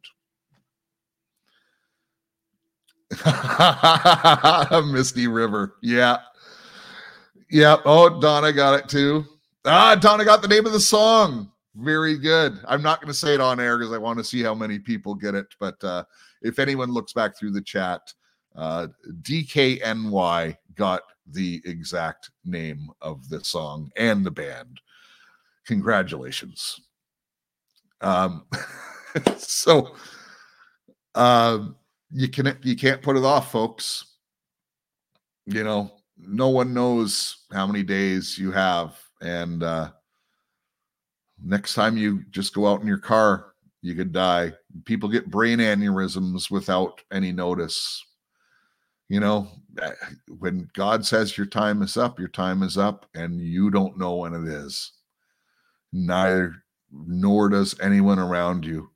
Misty River. Yeah. Yeah. Oh, Donna got it too. Ah, Donna got the name of the song. Very good. I'm not going to say it on air because I want to see how many people get it. But uh, if anyone looks back through the chat, uh, DKNY got the exact name of the song and the band. Congratulations. Um, so, um, you can you can't put it off, folks. You know, no one knows how many days you have, and uh, next time you just go out in your car, you could die. People get brain aneurysms without any notice. You know, eh, when God says your time is up, your time is up, and you don't know when it is. Neither, nor does anyone around you.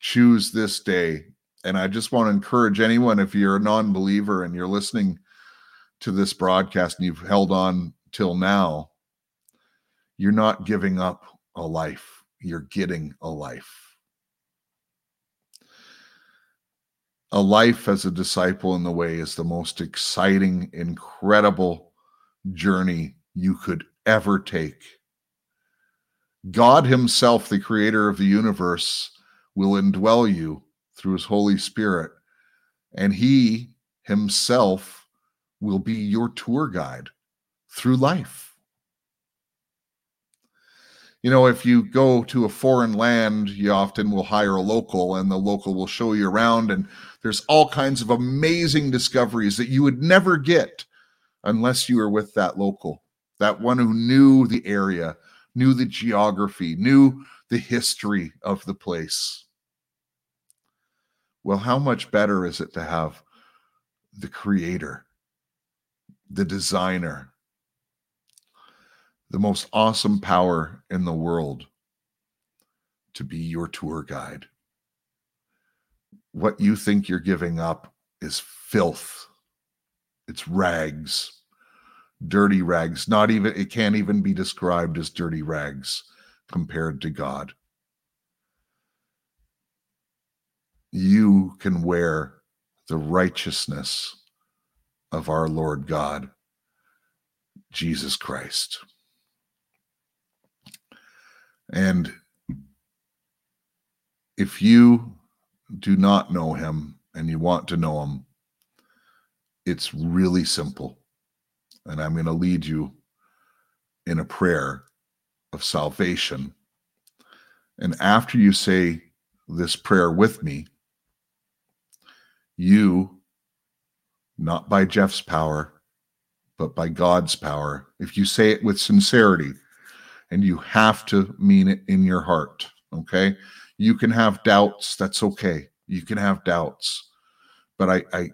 Choose this day and I just want to encourage anyone if you're a non believer and you're listening to this broadcast and you've held on till now, you're not giving up a life, you're getting a life. A life as a disciple in the way is the most exciting, incredible journey you could ever take. God Himself, the creator of the universe, will indwell you through his Holy Spirit. And he himself will be your tour guide through life. You know, if you go to a foreign land, you often will hire a local, and the local will show you around. And there's all kinds of amazing discoveries that you would never get unless you were with that local, that one who knew the area, knew the geography, knew the history of the place. Well, how much better is it to have the creator, the designer, the most awesome power in the world to be your tour guide? What you think you're giving up is filth, it's rags, dirty rags. Not even, it can't even be described as dirty rags compared to God. you can wear the righteousness of our Lord God, Jesus Christ. And if you do not know him and you want to know him, it's really simple. And I'm going to lead you in a prayer of salvation. And after you say this prayer with me, you, not by Jeff's power, but by God's power. If you say it with sincerity, and you have to mean it in your heart, okay? You can have doubts. That's okay. You can have doubts. But I, I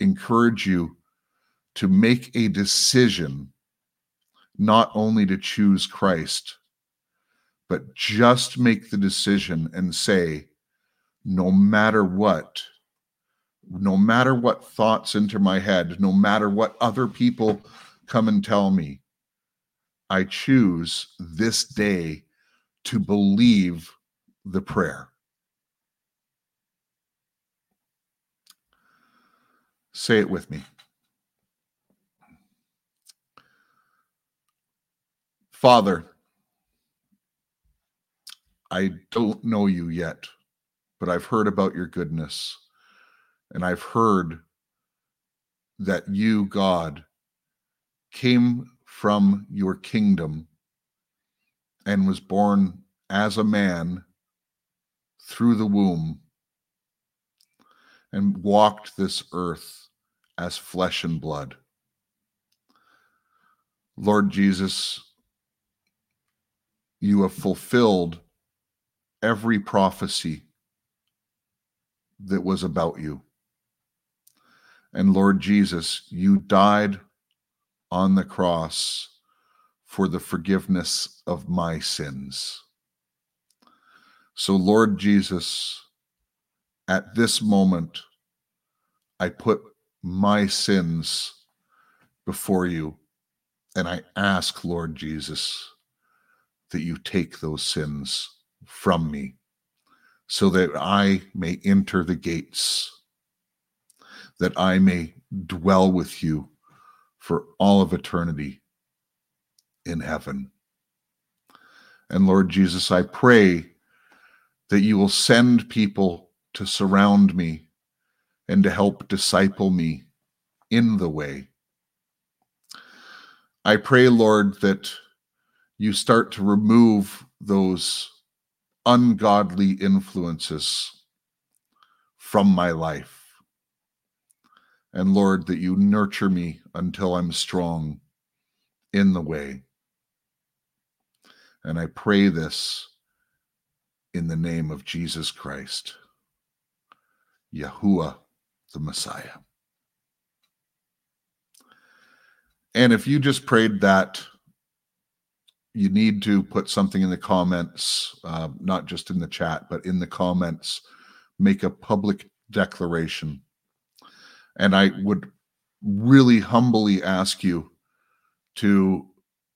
encourage you to make a decision not only to choose Christ, but just make the decision and say, no matter what, no matter what thoughts enter my head, no matter what other people come and tell me, I choose this day to believe the prayer. Say it with me. Father, I don't know you yet, but I've heard about your goodness. And I've heard that you, God, came from your kingdom and was born as a man through the womb and walked this earth as flesh and blood. Lord Jesus, you have fulfilled every prophecy that was about you. And Lord Jesus, you died on the cross for the forgiveness of my sins. So, Lord Jesus, at this moment, I put my sins before you, and I ask, Lord Jesus, that you take those sins from me so that I may enter the gates, that I may dwell with you for all of eternity in heaven. And Lord Jesus, I pray that you will send people to surround me and to help disciple me in the way. I pray, Lord, that you start to remove those ungodly influences from my life. And Lord, that you nurture me until I'm strong in the way. And I pray this in the name of Jesus Christ, Yahuwah the Messiah. And if you just prayed that, you need to put something in the comments, uh, not just in the chat, but in the comments. Make a public declaration. And I would really humbly ask you to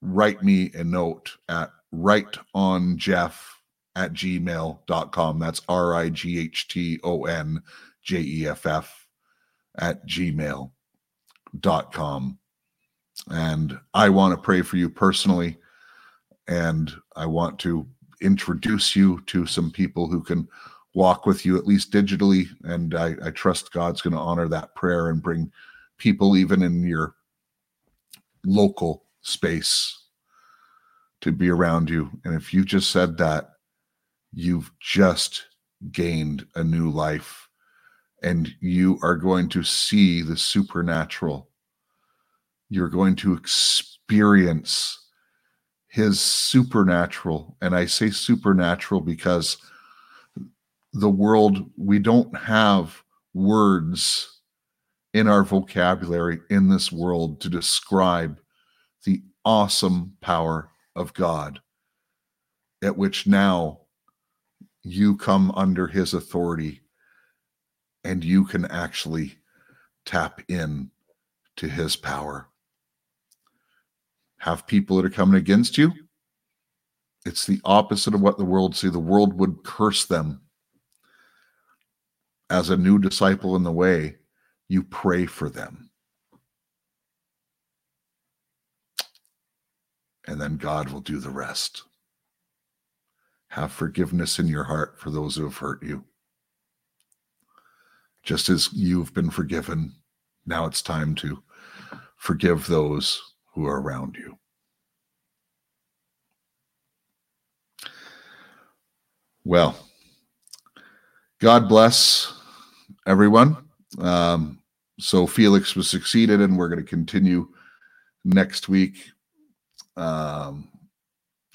write me a note at right on Jeff at gmail.com. That's R I G H T O N J E F F at gmail.com. And I want to pray for you personally. And I want to introduce you to some people who can walk with you, at least digitally. And I, I trust God's going to honor that prayer and bring people, even in your local space, to be around you. And if you just said that, you've just gained a new life and you are going to see the supernatural. You're going to experience his supernatural. And I say supernatural because the world, we don't have words in our vocabulary in this world to describe the awesome power of God, at which now you come under his authority and you can actually tap in to his power. Have people that are coming against you. It's the opposite of what the world see. The world would curse them. As a new disciple in the way, you pray for them. And then God will do the rest. Have forgiveness in your heart for those who have hurt you just as you've been forgiven. Now it's time to forgive those who are around you. Well, God bless everyone. Um, so Felix was succeeded, and we're going to continue next week. Um,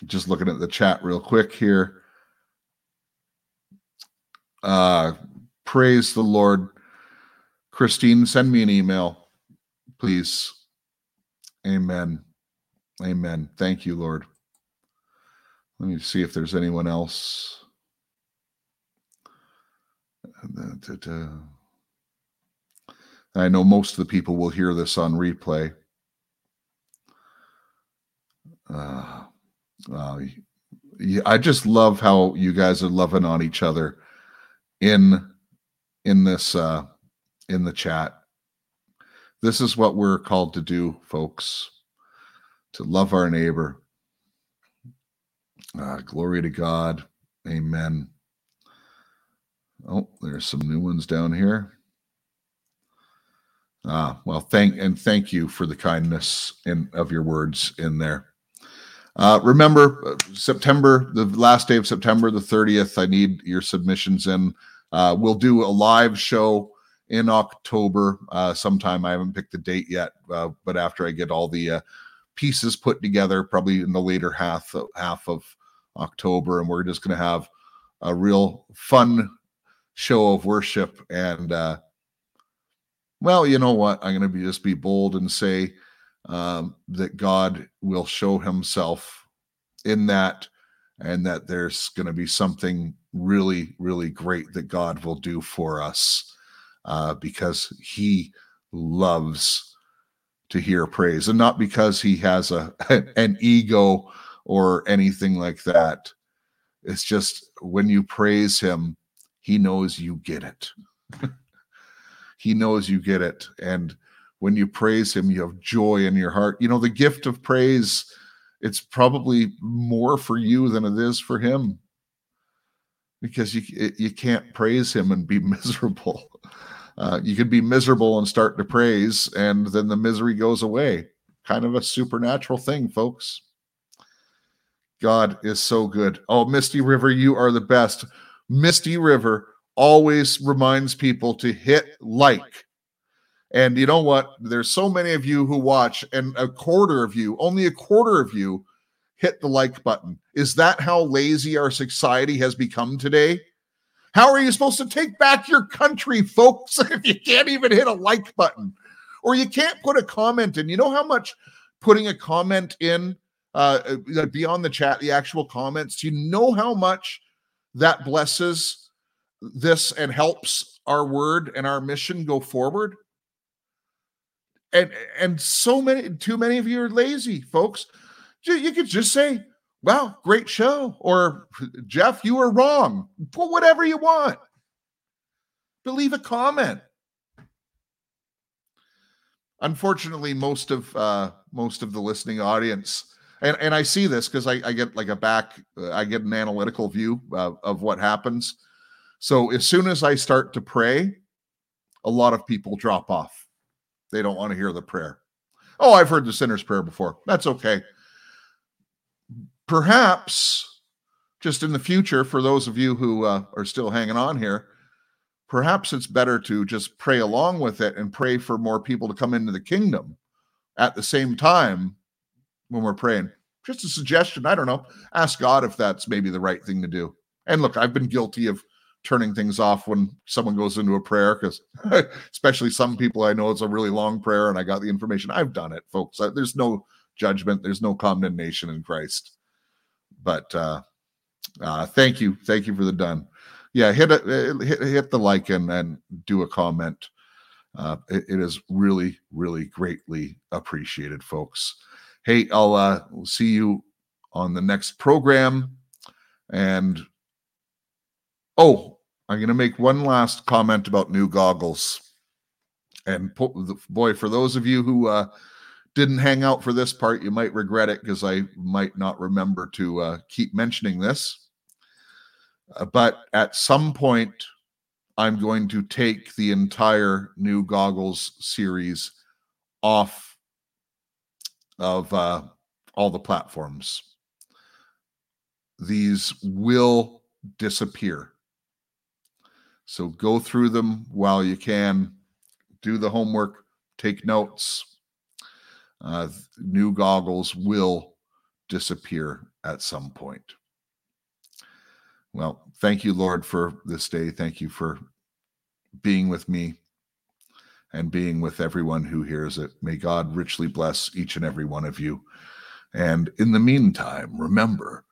just looking at the chat real quick here. Uh, Praise the Lord. Christine, send me an email, please. Amen. Amen. Thank you, Lord. Let me see if there's anyone else. I know most of the people will hear this on replay. Uh, uh, I just love how you guys are loving on each other in in this uh, in the chat. This is what we're called to do, folks, to love our neighbor. Uh, glory to God. Amen. Oh, there's some new ones down here. Ah, well, thank and thank you for the kindness in of your words in there. Uh, remember, uh, September, the last day of September, the 30th, I need your submissions in. Uh, we'll do a live show in October uh, sometime. I haven't picked the date yet, uh, but after I get all the uh, pieces put together, probably in the later half half of October, and we're just going to have a real fun show of worship. And uh, well, you know what? I'm going to be just be bold and say um, that God will show Himself in that, and that there's going to be something really, really great that God will do for us uh, because He loves to hear praise, and not because He has a an ego or anything like that. It's just when you praise Him, He knows you get it. he knows you get it, and when you praise him you have joy in your heart. You know the gift of praise it's probably more for you than it is for him. Because you you can't praise him and be miserable. Uh, you can be miserable and start to praise and then the misery goes away. Kind of a supernatural thing folks. God is so good. Oh misty river you are the best misty river always reminds people to hit like and you know what? There's so many of you who watch, and a quarter of you, only a quarter of you, hit the like button. Is that how lazy our society has become today? How are you supposed to take back your country, folks, if you can't even hit a like button? Or you can't put a comment in. You know how much putting a comment in uh, uh beyond the chat, the actual comments, you know how much that blesses this and helps our word and our mission go forward? and and so many too many of you are lazy folks. You could just say wow great show or jeff you were wrong put whatever you want. But leave a comment. Unfortunately most of uh most of the listening audience and and i see this because I, I get like a back i get an analytical view of what happens so as soon as i start to pray a lot of people drop off they don't want to hear the prayer. Oh, I've heard the sinner's prayer before. That's okay. Perhaps just in the future, for those of you who uh, are still hanging on here, perhaps it's better to just pray along with it and pray for more people to come into the kingdom at the same time when we're praying. Just a suggestion. I don't know. Ask God if that's maybe the right thing to do. And look, I've been guilty of turning things off when someone goes into a prayer because especially some people i know it's a really long prayer and i got the information i've done it folks there's no judgment there's no condemnation in christ but uh, uh thank you thank you for the done yeah hit it hit, hit the like and and do a comment uh it, it is really really greatly appreciated folks hey i'll uh see you on the next program and Oh, I'm going to make one last comment about new goggles. And boy, for those of you who uh, didn't hang out for this part, you might regret it because I might not remember to uh, keep mentioning this. Uh, but at some point, I'm going to take the entire new goggles series off of uh, all the platforms. These will disappear. So go through them while you can, do the homework, take notes. Uh, new goggles will disappear at some point. Well, thank you, Lord, for this day. Thank you for being with me and being with everyone who hears it. May God richly bless each and every one of you. And in the meantime, remember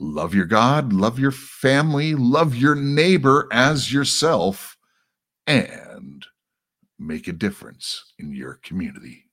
love your God, love your family, love your neighbor as yourself, and make a difference in your community.